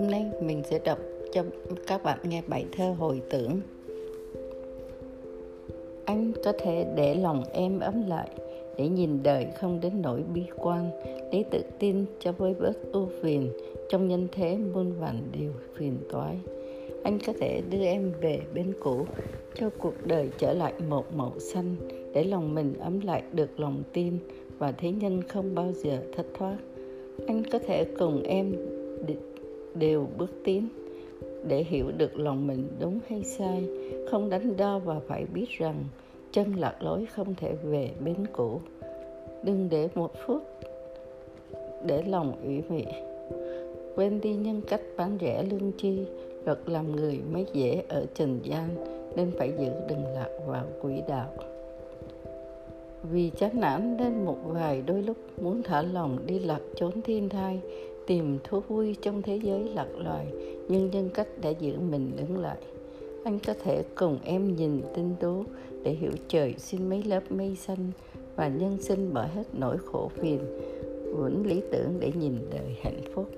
Hôm nay mình sẽ đọc cho các bạn nghe bài thơ hồi tưởng. Anh có thể để lòng em ấm lại, Để nhìn đời không đến nỗi bi quan, Để tự tin cho với bớt ưu phiền, Trong nhân thế muôn vàn điều phiền toái. Anh có thể đưa em về bên cũ, Cho cuộc đời trở lại một màu xanh, Để lòng mình ấm lại được lòng tin, Và thế nhân không bao giờ thất thoát. Anh có thể cùng em đều bước tiến để hiểu được lòng mình đúng hay sai. Không đánh đo và phải biết rằng chân lạc lối không thể về bến cũ. Đừng để một phút để lòng ủy mị. Quên đi nhân cách bán rẻ lương chi, luật làm người mới dễ ở trần gian, nên phải giữ đừng lạc vào quỹ đạo. Vì chán nản nên một vài đôi lúc muốn thả lòng đi lạc trốn thiên thai tìm thú vui trong thế giới lạc loài, nhưng nhân cách đã giữ mình đứng lại. Anh có thể cùng em nhìn tinh tú để hiểu trời xin mấy lớp mây xanh và nhân sinh bỏ hết nỗi khổ phiền. Vững lý tưởng để nhìn đời hạnh phúc.